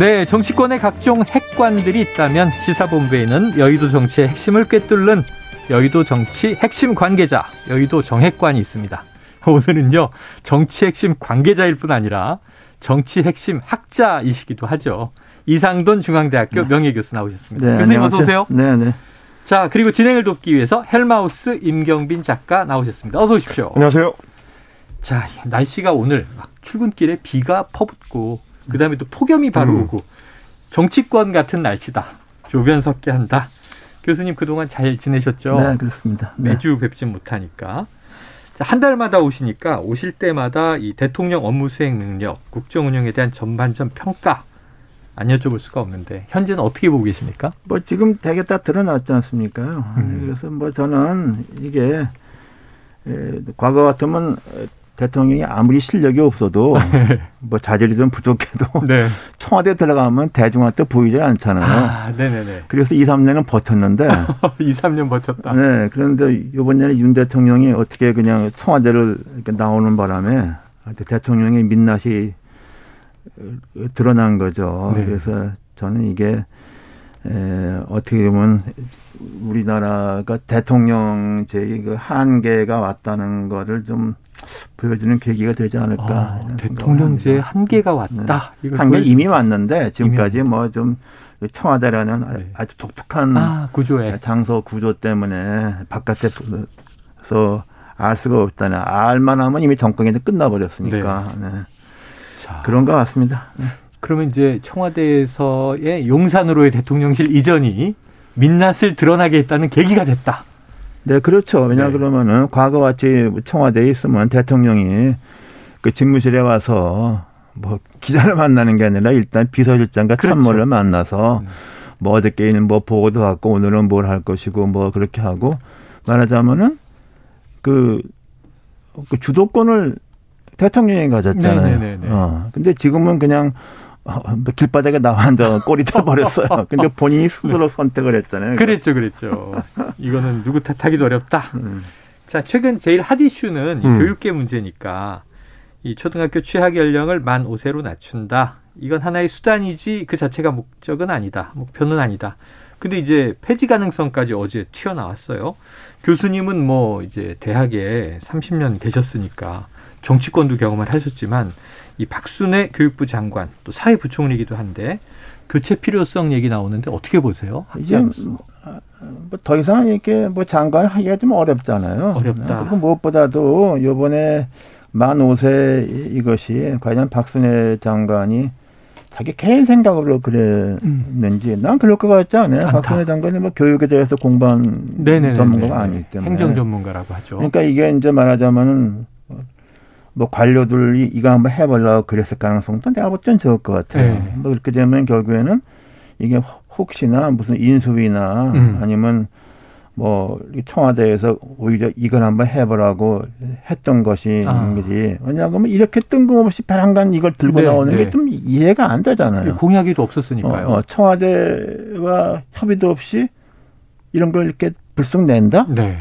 네, 정치권의 각종 핵관들이 있다면 시사본부에는 여의도 정치의 핵심을 꿰뚫는 여의도 정치 핵심 관계자, 여의도 정핵관이 있습니다. 오늘은요, 정치 핵심 관계자일 뿐 아니라 정치 핵심 학자이시기도 하죠. 이상돈 중앙대학교 네. 명예교수 나오셨습니다. 네, 교수님 어서 오세요. 네, 네. 자, 그리고 진행을 돕기 위해서 헬마우스 임경빈 작가 나오셨습니다. 어서 오십시오. 안녕하세요. 자, 날씨가 오늘 막 출근길에 비가 퍼붓고 그 다음에 또 폭염이 바로 음. 오고 정치권 같은 날씨다. 조변 섞게 한다. 교수님 그동안 잘 지내셨죠? 네, 그렇습니다. 네. 매주 뵙지 못하니까. 한 달마다 오시니까 오실 때마다 이 대통령 업무 수행 능력, 국정 운영에 대한 전반전 평가 안 여쭤볼 수가 없는데 현재는 어떻게 보고 계십니까? 뭐 지금 되게 다 드러났지 않습니까요? 음. 그래서 뭐 저는 이게 과거 같으면 대통령이 아무리 실력이 없어도 뭐 자질이 좀 부족해도 네. 청와대 들어가면 대중한테 보이지 않잖아요. 아, 네네네. 그래서 2, 3년은 버텼는데 2, 3년 버텼다. 네. 그런데 이번에는 윤 대통령이 어떻게 그냥 청와대를 이렇게 나오는 바람에 대통령의 민낯이 드러난 거죠. 네. 그래서 저는 이게 에, 어떻게 보면 우리나라가 대통령제의 그 한계가 왔다는 거를 좀 보여주는 계기가 되지 않을까. 아, 대통령제 한계가 왔다. 네. 한계 이미 왔는데 지금까지 뭐 좀 청와대라는 네. 아주 독특한 아, 구조에 장소 구조 때문에 바깥에서 알 수가 없다네. 알만 하면 이미 정권이 끝나버렸으니까. 네. 네. 자. 그런 것 같습니다. 네. 그러면 이제 청와대에서의 용산으로의 대통령실 이전이 민낯을 드러나게 했다는 계기가 됐다. 네, 그렇죠. 왜냐 네. 그러면은 과거 같이 청와대에 있으면 대통령이 그 직무실에 와서 뭐 기자를 만나는 게 아니라 일단 비서실장과 그렇죠. 참모를 만나서 음. 뭐 어저께는 뭐 보고도 받고 오늘은 뭘 할 것이고 뭐 그렇게 하고 말하자면은 그, 그 주도권을 대통령이 가졌잖아요. 네네네. 네, 네. 어. 근데 지금은 그냥 길바닥에 나와 앉아 꼬리 타버렸어요. 근데 본인이 스스로 선택을 했잖아요. 그랬죠, 그랬죠. 이거는 누구 탓하기도 어렵다. 음. 자, 최근 제일 핫 이슈는 음. 교육계 문제니까 이 초등학교 취학 연령을 만 5세로 낮춘다. 이건 하나의 수단이지 그 자체가 목적은 아니다. 목표는 아니다. 근데 이제 폐지 가능성까지 어제 튀어나왔어요. 교수님은 뭐 이제 대학에 30년 계셨으니까 정치권도 경험을 하셨지만 이 박순애 교육부 장관 또 사회부총리이기도 한데 교체 필요성 얘기 나오는데 어떻게 보세요? 이제 뭐더 이상 이렇게 뭐 장관 하기가 좀 어렵잖아요. 어렵다. 그리고 무엇보다도 요번에 만 5세 이것이 과연 박순애 장관이 자기 개인 생각으로 그랬는지 난 그럴 것 같지 않아요. 않다. 박순애 장관이 뭐 교육에 대해서 공부한 네네네네. 전문가가 아니기 때문에 행정 전문가라고 하죠. 그러니까 이게 이제 말하자면은 뭐 관료들이 이거 한번 해보려고 그랬을 가능성도 내가 볼 땐 적을 것 같아요. 네. 뭐 그렇게 되면 결국에는 이게 혹시나 무슨 인수위나 음. 아니면 뭐 청와대에서 오히려 이걸 한번 해보라고 했던 것이 아. 거지. 왜냐하면 이렇게 뜬금없이 배란간 이걸 들고 네, 나오는 네. 게좀 이해가 안 되잖아요. 공약이도 없었으니까요. 어, 어, 청와대와 협의도 없이 이런 걸 이렇게 불쑥 낸다? 네.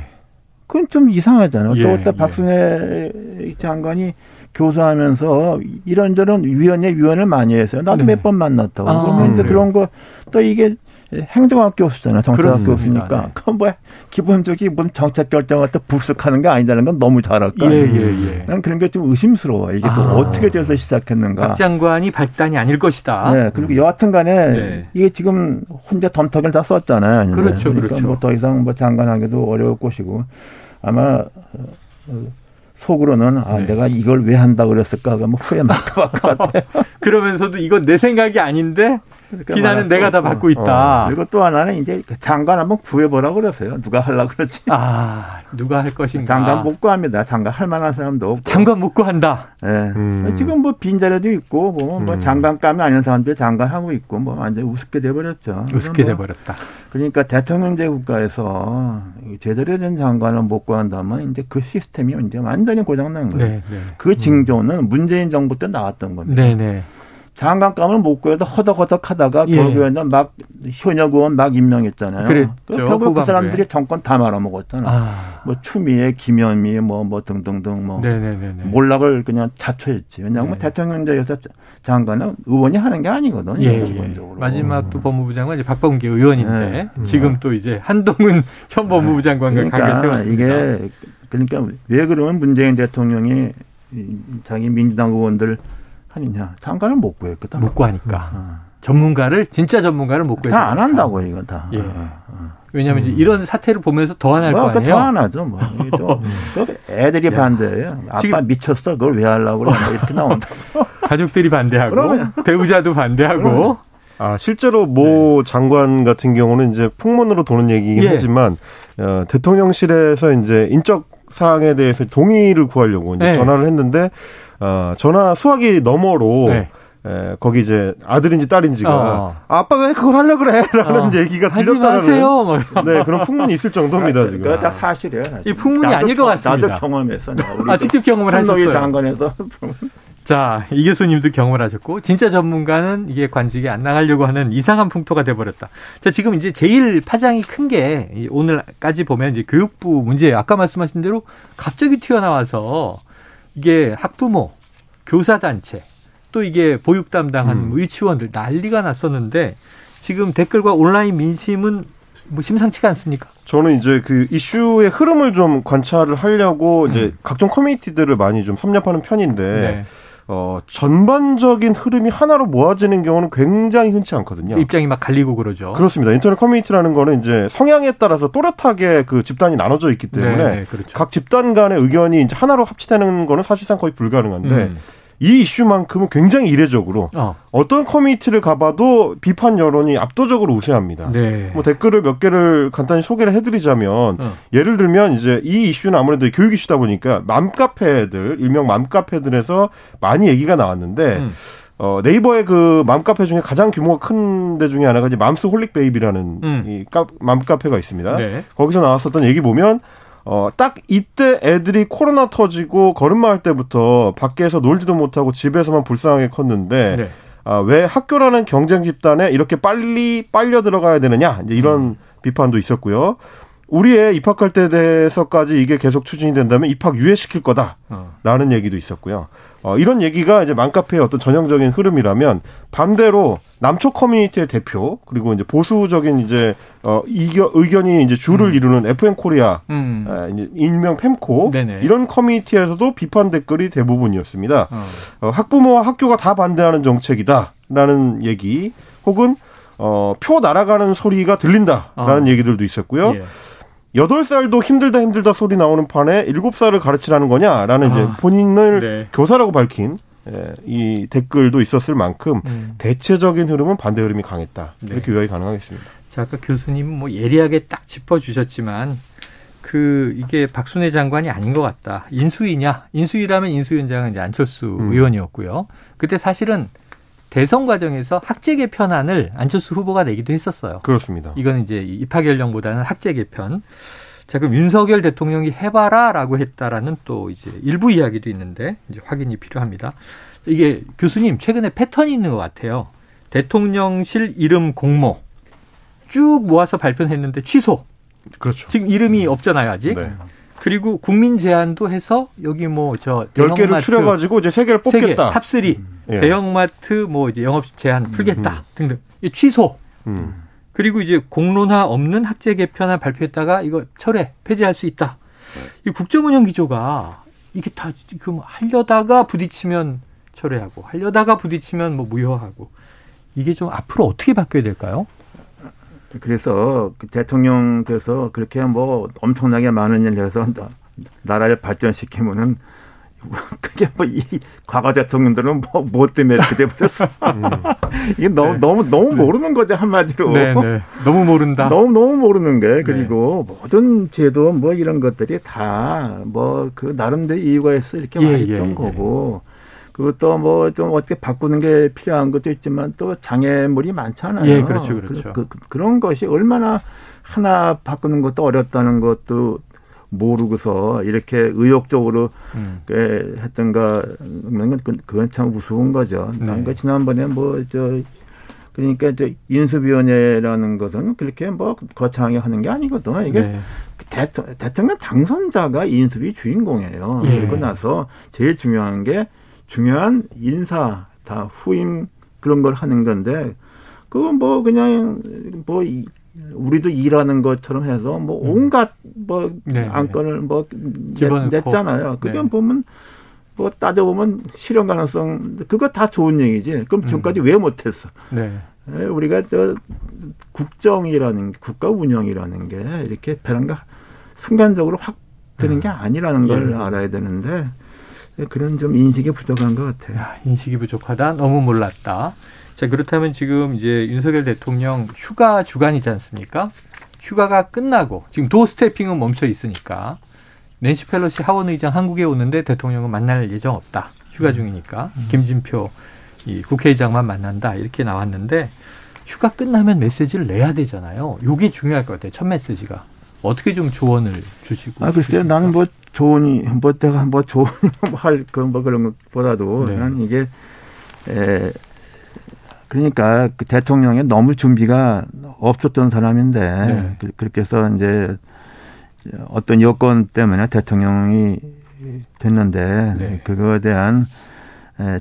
그건 좀 이상하잖아요. 예, 또, 또 예. 박순애 장관이 교수하면서 이런저런 위원회 위원을 많이 했어요. 나도 네. 몇번 만났다고. 아, 그러면 이제 그런 거 또 이게 행정학 교수잖아요. 정책학 교수니까. 네. 그건 뭐 기본적인 무슨 정책 결정할 때 불쑥하는 게 아니다는 건 너무 잘 알까. 예, 예, 예. 난 그런 게 좀 의심스러워. 이게 아, 또 어떻게 돼서 시작했는가. 박 장관이 발단이 아닐 것이다. 네. 그리고 여하튼 간에 네. 이게 지금 혼자 덤터기를 다 썼잖아요. 그렇죠. 그러니까 그렇죠. 뭐 더 이상 뭐 장관하기도 어려울 것이고 아마 어, 속으로는 아 네. 내가 이걸 왜 한다 그랬을까 하면 후회 많을 것 같아요. 그러면서도 이건 내 생각이 아닌데 그러니까 비난은 내가 다 받고 있다. 어. 그리고 또 하나는 이제 장관 한번 구해보라 그러세요. 누가 하려 그러지? 아 누가 할 것인가? 장관 못 구합니다. 장관 할 만한 사람도 없고. 장관 못 구한다. 예. 네. 음. 지금 뭐 빈자리도 있고 뭐, 뭐 음. 장관감이 아닌 사람들이 장관 하고 있고 뭐 완전 우습게 돼버렸죠. 우습게 뭐 돼버렸다. 그러니까 대통령제 국가에서 제대로 된 장관을 못 구한다면 이제 그 시스템이 이제 완전히 고장난 거예요. 네, 네. 그 징조는 문재인 정부 때 나왔던 겁니다. 네, 네. 장관감을 못 구해도 허덕허덕 하다가 예. 결국에는 막 현역 의원 막 임명했잖아요. 그랬죠. 결국 그 사람들이 정권 다 말아먹었잖아요. 아. 뭐 추미애, 김현미 뭐, 뭐 등등등 뭐 네네네네. 몰락을 그냥 자초했지. 왜냐하면 네. 대통령제에서 장관은 의원이 하는 게 아니거든요. 예, 예. 기본적으로. 예. 마지막 또 법무부 장관이 박범계 의원인데 네. 지금 또 이제 한동훈 현 법무부 장관과 그러니까 관계 세웠습니다. 이게 그러니까 왜 그러면 문재인 대통령이 자기 민주당 의원들 하느냐. 장관을 못 구했거든. 못 구하니까. 어. 전문가를 진짜 전문가를 못 구해서 다안 한다고 이거 다. 예. 어, 어. 왜냐하면 음. 이런 사태를 보면서 더안 할거 뭐, 아니에요. 더안 하죠. 뭐. 또 애들이 반대해요. 아빠 지금 미쳤어. 그걸 왜 하려고 그래. 뭐 이렇게 나온다. 가족들이 반대하고 그러면. 배우자도 반대하고. 그러면. 아 실제로 모 네. 장관 같은 경우는 이제 풍문으로 도는 얘기긴 예. 하지만 어, 대통령실에서 이제 인적 사항에 대해서 동의를 구하려고 이제 네. 전화를 했는데 어, 전화 수화기 너머로 네. 에, 거기 이제 아들인지 딸인지가 어. 아빠 왜 그걸 하려 그래라는 어. 얘기가 들렸다는 네 그런 풍문이 있을 정도입니다 지금. 그거 다 사실이에요. 이 풍문이 아닐 것 같습니다. 나도 경험했어. 아 직접 경험을 하셨어요. 장관에서. 자, 이 교수님도 경험을 하셨고, 진짜 전문가는 이게 관직에 안 나가려고 하는 이상한 풍토가 돼 버렸다. 자, 지금 이제 제일 파장이 큰 게, 오늘까지 보면 이제 교육부 문제예요. 아까 말씀하신 대로 갑자기 튀어나와서 이게 학부모, 교사단체, 또 이게 보육 담당한 음. 유치원들 난리가 났었는데 지금 댓글과 온라인 민심은 뭐 심상치가 않습니까? 저는 이제 그 이슈의 흐름을 좀 관찰을 하려고 음. 이제 각종 커뮤니티들을 많이 좀 섭렵하는 편인데 네. 어, 전반적인 흐름이 하나로 모아지는 경우는 굉장히 흔치 않거든요. 입장이 막 갈리고 그러죠. 그렇습니다. 인터넷 커뮤니티라는 거는 이제 성향에 따라서 또렷하게 그 집단이 나눠져 있기 때문에 네, 네 그렇죠. 각 집단 간의 의견이 이제 하나로 합치되는 거는 사실상 거의 불가능한데 음. 이 이슈만큼은 굉장히 이례적으로 어. 떤 커뮤니티를 가봐도 비판 여론이 압도적으로 우세합니다. 네. 뭐 댓글을 몇 개를 간단히 소개를 해드리자면 어. 예를 들면 이제 이 이슈는 아무래도 교육 이슈다 보니까 맘카페들 일명 맘카페들에서 많이 얘기가 나왔는데 음. 어, 네이버의 그 맘카페 중에 가장 규모가 큰 데 중에 하나가 이제 맘스 홀릭 베이비라는 음. 이 카, 맘카페가 있습니다. 네. 거기서 나왔었던 얘기 보면 어, 딱 이때 애들이 코로나 터지고 걸음마 할 때부터 밖에서 놀지도 못하고 집에서만 불쌍하게 컸는데 네. 아, 왜 학교라는 경쟁 집단에 이렇게 빨리 빨려 들어가야 되느냐 이제 이런 음. 비판도 있었고요. 우리 애 입학할 때 돼서까지 이게 계속 추진이 된다면 입학 유예시킬 거다라는 어. 얘기도 있었고요. 어, 이런 얘기가 이제 맘카페의 어떤 전형적인 흐름이라면 반대로 남초 커뮤니티의 대표 그리고 이제 보수적인 이제 어 이겨, 의견이 이제 주를 음. 이루는 FM 코리아 음. 아, 이제 일명 펨코 네네. 이런 커뮤니티에서도 비판 댓글이 대부분이었습니다. 어. 어, 학부모와 학교가 다 반대하는 정책이다라는 얘기 혹은 어, 표 날아가는 소리가 들린다라는 어. 얘기들도 있었고요. 예. 여덟 살도 힘들다 힘들다 소리 나오는 판에 일곱 살을 가르치라는 거냐라는 아, 이제 본인을 네. 교사라고 밝힌 예, 이 댓글도 있었을 만큼 음. 대체적인 흐름은 반대 흐름이 강했다. 네. 이렇게 요약이 가능하겠습니다. 자, 아까 교수님은 뭐 예리하게 딱 짚어 주셨지만 그 이게 박순애 장관이 아닌 것 같다. 인수위냐? 인수위라면 인수위원장은 이제 안철수 음. 의원이었고요. 그때 사실은 대선 과정에서 학제 개편안을 안철수 후보가 내기도 했었어요. 그렇습니다. 이건 이제 입학 연령보다는 학제 개편. 자, 그럼 윤석열 대통령이 해봐라 라고 했다라는 또 이제 일부 이야기도 있는데 이제 확인이 필요합니다. 이게 교수님 최근에 패턴이 있는 것 같아요. 대통령실 이름 공모 쭉 모아서 발표했는데 취소. 그렇죠. 지금 이름이 없잖아요 아직. 네. 그리고 국민 제안도 해서 여기 뭐저 10개를 추려 가지고 이제 3개를 뽑겠다. 탑3 음. 예. 대형마트 뭐 이제 영업 제한 음. 풀겠다 음. 등등. 취소. 음. 그리고 이제 공론화 없는 학제 개편안 발표했다가 이거 철회 폐지할 수 있다. 이 국정운영 기조가 이게 다 지금 하려다가 부딪히면 철회하고 하려다가 부딪히면 뭐 무효하고 이게 좀 앞으로 어떻게 바뀌어야 될까요? 그래서 그 대통령 돼서 그렇게 뭐 엄청나게 많은 일을 해서 나라를 발전시키면은 그게 뭐 이 과거 대통령들은 뭐, 뭐 때문에 이렇게 돼버렸어. 음. 이게 너무, 네. 너무, 너무 네. 모르는 거죠, 한마디로. 네, 네. 너무 모른다. 너무, 너무 모르는 게. 그리고 네. 모든 제도 뭐 이런 것들이 다 뭐 그 나름대로 이유가 있어 이렇게 예, 와 있던 예, 예. 거고. 그것도 뭐 좀 어떻게 바꾸는 게 필요한 것도 있지만 또 장애물이 많잖아요. 예, 그렇죠, 그렇죠. 그, 그, 그 런 것이 얼마나 하나 바꾸는 것도 어렵다는 것도 모르고서 이렇게 의욕적으로 음. 했던가 그건, 그건 참 우스운 거죠. 네. 그러니까 지난번에 뭐 저 그러니까 저 인수위원회라는 것은 그렇게 뭐 거창하게 하는 게 아니거든. 이게 네. 대통령, 대통령 당선자가 인수위 주인공이에요. 예. 그리고 나서 제일 중요한 게 중요한 인사 다 후임 그런 걸 하는 건데 그건 뭐 그냥 뭐 우리도 일하는 것처럼 해서 뭐 음. 온갖 뭐 네, 네. 안건을 뭐 냈잖아요. 그게 네. 보면 뭐 따져 보면 실현 가능성 그거 다 좋은 얘기지. 그럼 음. 지금까지 음. 왜 못했어? 네. 예, 우리가 저 국정이라는 국가 운영이라는 게 이렇게 배란가 순간적으로 확 되는 게 음. 아니라는 걸 예. 알아야 되는데 그런 좀 인식이 부족한 것 같아요. 야, 인식이 부족하다. 너무 몰랐다. 자, 그렇다면 지금 이제 윤석열 대통령 휴가 주간이지 않습니까? 휴가가 끝나고 지금 도 스태핑은 멈춰 있으니까 낸시 펠로시 하원 의장 한국에 오는데 대통령은 만날 예정 없다. 휴가 중이니까 음. 김진표 이 국회의장만 만난다 이렇게 나왔는데 휴가 끝나면 메시지를 내야 되잖아요. 요게 중요할 것 같아요. 첫 메시지가 어떻게 좀 조언을 주시고. 아 글쎄요, 나는 뭐 조언이 뭐 내가 뭐 조언 할그 뭐 그런 것보다도 네. 난 이게 에 그러니까 그 대통령에 너무 준비가 없었던 사람인데 네. 그, 그렇게 해서 이제 어떤 여건 때문에 대통령이 됐는데 네. 그거에 대한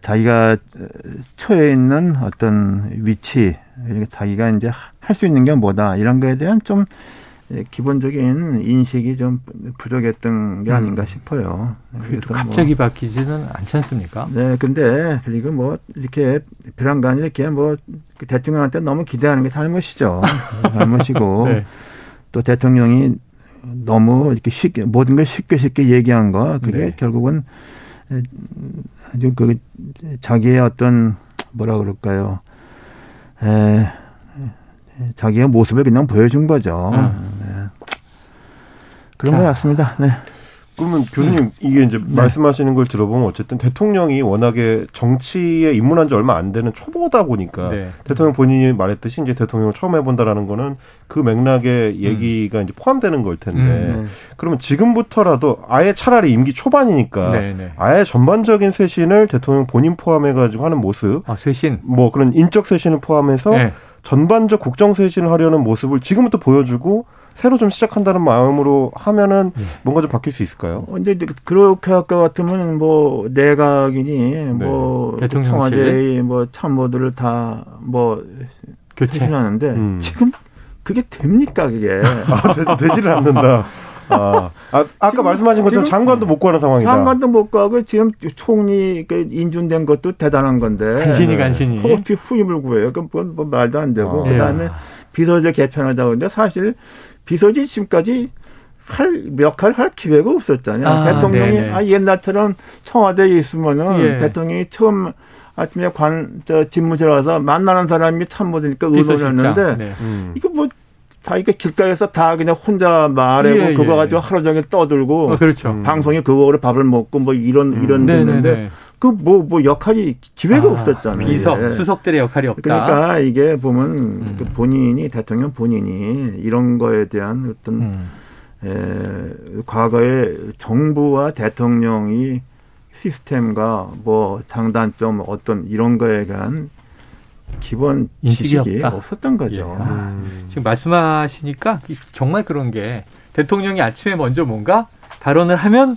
자기가 처해 있는 어떤 위치 자기가 이제 할 수 있는 게 뭐다 이런 거에 대한 좀 예, 기본적인 인식이 좀 부족했던 게 아닌가 음. 싶어요. 그래서 갑자기 뭐, 바뀌지는 않지 않습니까? 네, 근데 그리고 뭐 이렇게 불안감 이렇게 뭐그 대통령한테 너무 기대하는 게 잘못이죠. 잘못이고 네. 또 대통령이 너무 이렇게 쉽게 모든 걸 쉽게 쉽게 얘기한 거 그게 네. 결국은 아주 그 자기의 어떤 뭐라 그럴까요? 에, 자기의 모습을 그냥 보여준 거죠. 음. 네. 그런 자. 것 같습니다. 네. 그러면 교수님 이게 이제 네. 말씀하시는 걸 들어보면 어쨌든 대통령이 워낙에 정치에 입문한 지 얼마 안 되는 초보다 보니까 네. 대통령 본인이 말했듯이 이제 대통령을 처음 해본다라는 거는 그 맥락의 얘기가 음. 이제 포함되는 걸 텐데 음. 네. 그러면 지금부터라도 아예 차라리 임기 초반이니까 네, 네. 아예 전반적인 쇄신을 대통령 본인 포함해 가지고 하는 모습, 아, 쇄신, 뭐 그런 인적 쇄신을 포함해서 네. 전반적 국정 쇄신을 하려는 모습을 지금부터 보여주고 새로 좀 시작한다는 마음으로 하면은 네. 뭔가 좀 바뀔 수 있을까요? 근데 그렇게 할 것 같으면 뭐 내각이니 네. 뭐 청와대의 뭐 참모들을 다 뭐 교체하는데 음. 지금 그게 됩니까 그게? 아, 되, 지를 않는다. 아, 아 아까 말씀하신 것처럼 장관도 못 구하는 상황이다. 장관도 못 구하고 지금 총리 그 인준된 것도 대단한 건데. 간신히 간신히. 어떻게 후임을 구해요? 그건 뭐 말도 안 되고. 아. 그다음에 비서실 개편하다 근데 사실 비서실 지금까지 할 역할 할 기회가 없었잖아요. 아, 대통령이 아, 옛날처럼 청와대에 있으면은 예. 대통령이 처음 아침에 관, 저, 집무실에 와서 만나는 사람이 참모되니까 의논했는데, 네. 음. 이거 뭐, 자기가 길가에서 다 그냥 혼자 말하고 예, 그거 예. 가지고 하루 종일 떠들고, 어, 그렇죠. 음. 방송에 그거로 밥을 먹고 뭐 이런, 음. 이런 네, 네, 데는데, 네. 그 뭐, 뭐 역할이 기회가 아, 없었잖아요. 비서, 예. 수석들의 역할이 없다. 그러니까 이게 보면 음. 그 본인이, 대통령 본인이 이런 거에 대한 어떤, 음. 에, 과거에 정부와 대통령이 시스템과 뭐 장단점 어떤 이런 거에 대한 기본 인식이 없다. 없었던 거죠. 예. 음. 지금 말씀하시니까 정말 그런 게 대통령이 아침에 먼저 뭔가 발언을 하면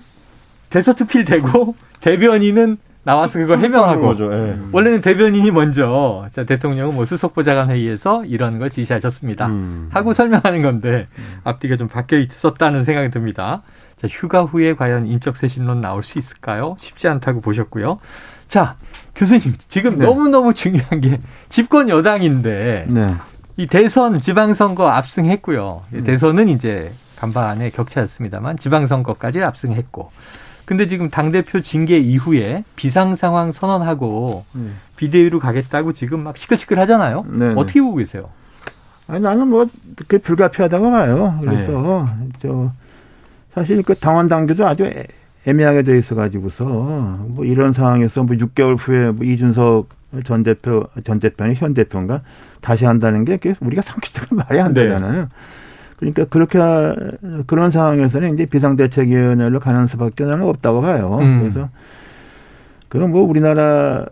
데서트필 되고 대변인은 나와서 그걸 해명하고 거죠. 예. 원래는 대변인이 먼저 자 대통령은 뭐 수석보좌관 회의에서 이런 걸 지시하셨습니다 음. 하고 설명하는 건데 음. 앞뒤가 좀 바뀌어 있었다는 생각이 듭니다. 자, 휴가 후에 과연 인적 쇄신론 나올 수 있을까요? 쉽지 않다고 보셨고요. 자, 교수님, 지금 네. 너무너무 중요한 게 집권 여당인데 네. 이 대선 지방선거 압승했고요. 음. 대선은 이제 간반에 격차였습니다만 지방선거까지 압승했고 근데 지금 당대표 징계 이후에 비상 상황 선언하고 네. 비대위로 가겠다고 지금 막 시끌시끌 하잖아요. 네 어떻게 보고 계세요? 아니, 나는 뭐, 그게 불가피하다고 봐요. 그래서, 네. 저, 사실 그 당원 당규도 아주 애매하게 돼 있어 가지고서, 뭐 이런 상황에서 뭐 6개월 후에 뭐 이준석 전 대표, 전 대표니 현 대표인가 다시 한다는 게 우리가 상식적으로 말이 안 네. 되잖아요. 네. 그러니까 그렇게 그런 상황에서는 이제 비상대책위원회로 가는 수밖에 나는 없다고 봐요. 음. 그래서 그건 뭐 우리나라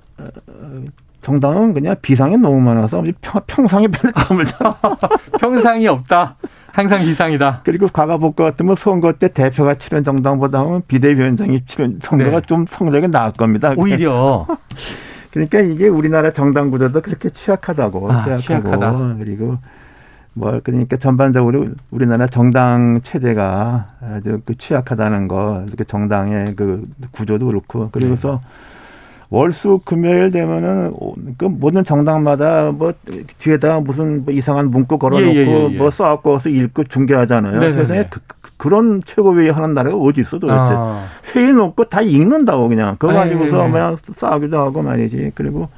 정당은 그냥 비상이 너무 많아서 평, 평상이 별로 없을 평상이 없다. 항상 비상이다. 그리고 과거 볼것 같으면 선거 때 대표가 치른 정당보다 는 비대위원장이 치른 선거가 네. 좀 성적이 나을 겁니다. 오히려. 그러니까 이게 우리나라 정당 구조도 그렇게 취약하다고 아, 취약하고 취약하다. 그리고 뭐 그러니까 전반적으로 우리나라 정당 체제가 아주 그 취약하다는 거, 이렇게 정당의 그 구조도 그렇고 그리고서 네. 월수 금요일 되면은 그 모든 정당마다 뭐 뒤에다 무슨 뭐 이상한 문구 걸어놓고 예, 예, 예, 예. 뭐 써갖고 읽고 중계하잖아요. 네네네. 세상에 그, 그런 최고회의 하는 나라가 어디 있어 도대체. 아. 회의 놓고 다 읽는다고 그냥. 그거 아, 예, 가지고서 예. 그냥 싸우기도 하고 말이지. 그리고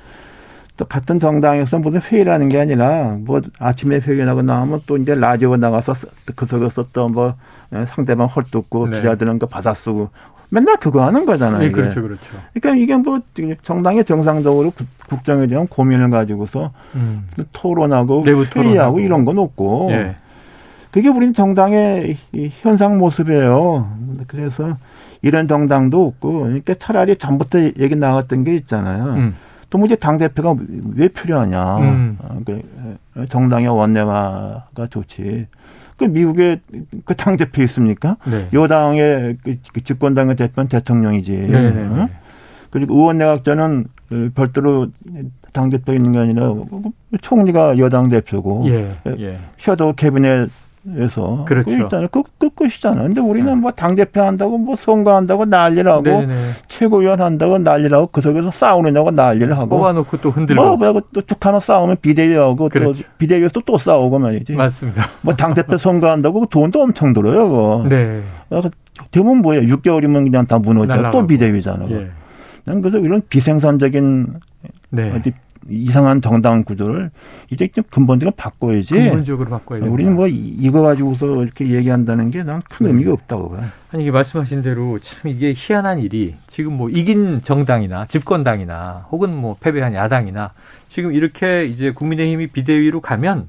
또 같은 정당에서 무슨 회의라는 게 아니라 뭐 아침에 회의 나고 나오면 또 이제 라디오 나가서 그 속에서 또 뭐 상대방 헐뜯고 네. 기자들은 거 받아쓰고 맨날 그거 하는 거잖아요. 네, 그렇죠, 그렇죠. 그러니까 이게 뭐 정당이 정상적으로 국정에 대한 고민을 가지고서 음. 토론하고 회의하고 이런 건 없고 예. 그게 우린 정당의 현상 모습이에요. 그래서 이런 정당도 없고 그러니까 차라리 전부터 얘기 나왔던 게 있잖아요. 음. 도무지 당 대표가 왜 필요하냐. 음. 어, 그 정당의 원내화가 좋지. 그 미국에 그당 대표 있습니까? 네. 여당의 그, 그 집권당의 대표는 대통령이지. 네, 네, 어? 네. 그리고 의원 내각제는 별도로 당 대표 있는 게 아니라 총리가 여당 대표고 예, 예. 셔도 캐비넷 에서 그렇죠. 일단은 끝, 끝 끝이잖아. 근데 우리는 네. 뭐당 대표 한다고 뭐 선거한다고 난리라고 네네. 최고위원 한다고 난리라고 그 속에서 싸우느냐고 난리를 하고 뽑아놓고 또 흔들고 뭐 또쭉 하나 싸우면 비대위하고 그렇지. 또 비대위에서 또, 또 싸우고 말이지. 맞습니다. 뭐 당 대표 선거한다고 돈도 엄청 들어요. 그거. 네. 대부분 뭐예요? 6개월이면 그냥 다 무너져 또 비대위잖아. 예. 난 그래서 이런 비생산적인 네. 이상한 정당 구조를 이제 좀 근본적으로 바꿔야지. 근본적으로 바꿔야 돼. 우리는 뭐 이거 가지고서 이렇게 얘기한다는 게 난 큰 의미가 없다고 봐요. 아니 이게 말씀하신 대로 참 이게 희한한 일이 지금 뭐 이긴 정당이나 집권당이나 혹은 뭐 패배한 야당이나 지금 이렇게 이제 국민의힘이 비대위로 가면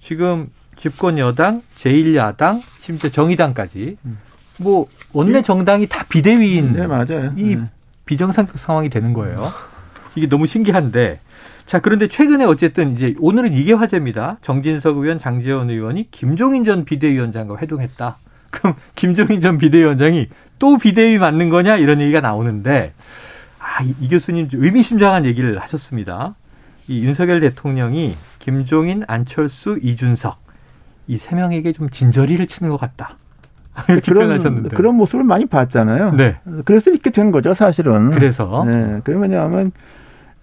지금 집권 여당, 제1야당, 심지어 정의당까지 뭐 원내 정당이 다 비대위인 네, 맞아요. 이 네. 비정상적 상황이 되는 거예요. 이게 너무 신기한데 자, 그런데 최근에 어쨌든 이제 오늘은 이게 화제입니다. 정진석 의원, 장재원 의원이 김종인 전 비대위원장과 회동했다. 그럼 김종인 전 비대위원장이 또 비대위 맞는 거냐 이런 얘기가 나오는데 아, 이, 이 교수님 의미심장한 얘기를 하셨습니다. 이 윤석열 대통령이 김종인, 안철수, 이준석 이 세 명에게 좀 진저리를 치는 것 같다. 이렇게 그런, 표현하셨는데. 그런 모습을 많이 봤잖아요. 네. 그래서 이렇게 된 거죠, 사실은. 그래서. 네. 그 왜냐하면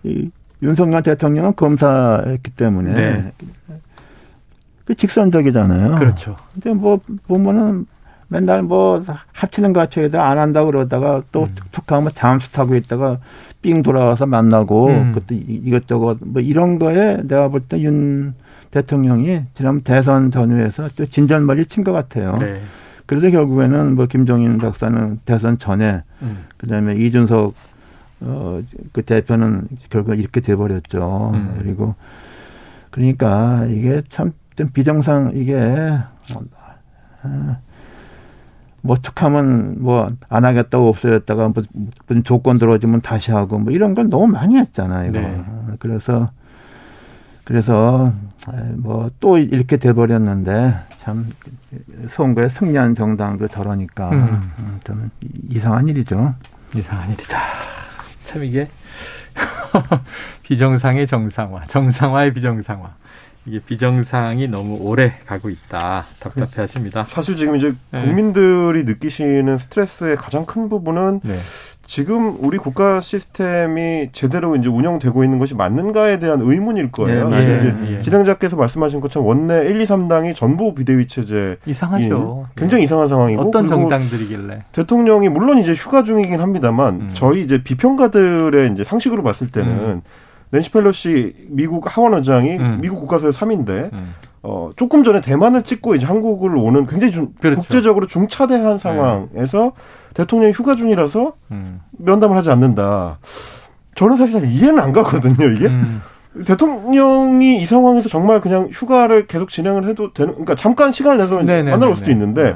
이 윤석열 대통령은 검사했기 때문에 네. 그 직선적이잖아요. 그렇죠. 근데 뭐 보면은 맨날 뭐 합치는 가치에다 안 한다고 그러다가 또 음. 툭하면 잠수 타고 있다가 삥 돌아와서 만나고 음. 그것도 이것저것 뭐 이런 거에 내가 볼 때 윤 대통령이 지난 대선 전후에서 또 진전머리 친 것 같아요. 네. 그래서 결국에는 뭐 김종인 박사는 대선 전에 음. 그다음에 이준석 어, 그 대표는 결국 이렇게 돼버렸죠. 음. 그리고 그러니까 이게 참 좀 비정상 이게 어, 뭐 툭하면 뭐 안 하겠다고 없어졌다가 뭐 무슨 조건 들어주면 다시 하고 뭐 이런 걸 너무 많이 했잖아요. 이거. 네. 그래서 그래서 뭐 또 이렇게 돼버렸는데 참 선거에 승리한 정당도 저러니까 음. 어, 좀 이상한 일이죠. 이상한 일이다. 참 이게 비정상의 정상화, 정상화의 비정상화. 이게 비정상이 너무 오래 가고 있다. 답답해 하십니다. 사실 지금 이제 네. 국민들이 느끼시는 스트레스의 가장 큰 부분은 네. 지금 우리 국가 시스템이 제대로 이제 운영되고 있는 것이 맞는가에 대한 의문일 거예요. 예, 예, 예. 진행자께서 말씀하신 것처럼 원내 1, 2, 3당이 전부 비대위 체제 이상하죠. 굉장히 이상한 상황이고 어떤 정당들이길래 대통령이 물론 이제 휴가 중이긴 합니다만 음. 저희 이제 비평가들의 이제 상식으로 봤을 때는 음. 낸시 펠로시 미국 하원 의장이 음. 미국 국가서의 3인데 음. 어, 조금 전에 대만을 찍고 이제 한국을 오는 굉장히 좀 그렇죠. 국제적으로 중차대한 상황에서 네. 대통령이 휴가 중이라서 음. 면담을 하지 않는다. 저는 사실 이해는 안 가거든요, 이게. 음. 대통령이 이 상황에서 정말 그냥 휴가를 계속 진행을 해도 되는, 그러니까 잠깐 시간을 내서 만나러 올 수도 있는데, 네.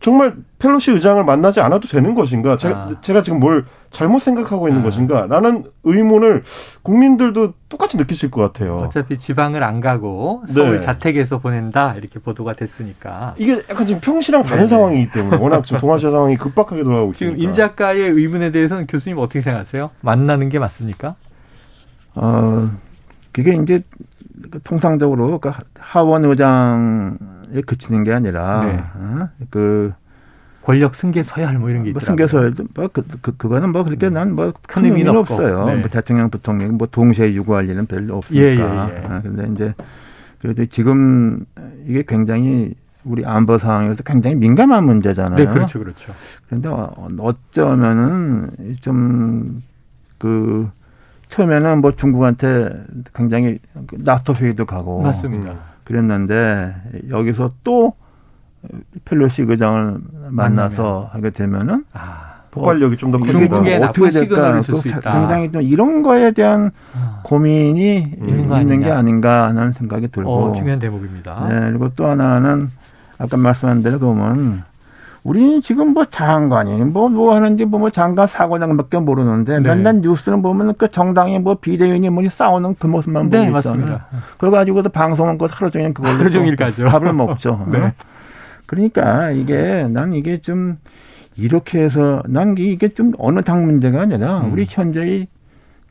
정말 펠로시 의장을 만나지 않아도 되는 것인가? 제가, 아. 제가 지금 뭘 잘못 생각하고 있는 아. 것인가? 라는 의문을 국민들도 똑같이 느끼실 것 같아요. 어차피 지방을 안 가고 서울 네. 자택에서 보낸다 이렇게 보도가 됐으니까 이게 약간 지금 평시랑 다른 네 상황이기 때문에 워낙 지금 동아시아 상황이 급박하게 돌아가고 지금 있으니까. 임 작가의 의문에 대해서는 교수님 어떻게 생각하세요? 만나는 게 맞습니까? 어 그게 이제 통상적으로 그 하원 의장에 그치는 게 아니라 네. 어? 그 권력 승계 서열 뭐 이런 게뭐 있더라고요. 승계 서열 뭐 그, 그, 그거는 뭐 그렇게 음. 난뭐큰 의미는 없어요. 네. 뭐 대통령 부통령 뭐 동시에 유구할 일은 별로 없으니까. 예, 예, 예. 아, 근데 이제 그래도 지금 이게 굉장히 우리 안보 상황에서 굉장히 민감한 문제잖아요. 네, 그렇죠, 그렇죠. 그런데 어쩌면은 좀그 처음에는 뭐 중국한테 굉장히 나토 회의도 가고 맞습니다. 그랬는데 여기서 또 펠로시 의장을 만나서 하게 되면은 아. 폭발력이 좀더 중국에 어떻게 될까? 그 굉장히 좀 이런 거에 대한 아. 고민이 음. 있는, 있는 게 아닌가 하는 생각이 들고 어, 중요한 대목입니다. 네, 그리고 또 하나는 아까 말씀한 대로 보면 우리는 지금 뭐 장관이 뭐, 뭐 하는지 뭐, 뭐 장관 사고장밖에 모르는데 네. 맨날 뉴스는 보면 그 정당이 뭐 비대위원이 뭐 싸우는 그 모습만 네, 보고 있잖아요. 그래 가지고도 방송은 그 하루 종일 그걸로 하루 종일 가죠. 밥을 먹죠. 네. 어? 그러니까 이게 난 이게 좀 이렇게 해서 난 이게 좀 어느 당 문제가 아니라 음. 우리 현재의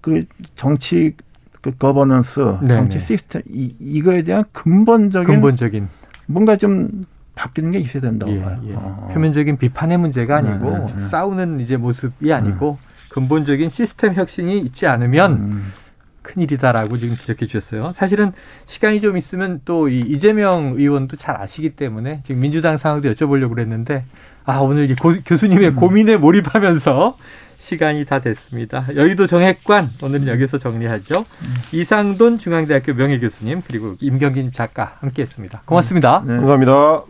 그 정치 그 거버넌스 네네. 정치 시스템 이, 이거에 대한 근본적인 근본적인 뭔가 좀 바뀌는 게 있어야 된다고 예, 봐요. 예. 어. 표면적인 비판의 문제가 아니고 네, 네, 네. 싸우는 이제 모습이 아니고 음. 근본적인 시스템 혁신이 있지 않으면 음. 큰일이다라고 지금 지적해 주셨어요. 사실은 시간이 좀 있으면 또 이 이재명 의원도 잘 아시기 때문에 지금 민주당 상황도 여쭤보려고 그랬는데 아, 오늘 이 고, 교수님의 음. 고민에 몰입하면서 시간이 다 됐습니다. 여의도 정액관 오늘은 여기서 정리하죠. 음. 이상돈 중앙대학교 명예교수님 그리고 임경진 작가 함께했습니다. 고맙습니다. 네. 감사합니다.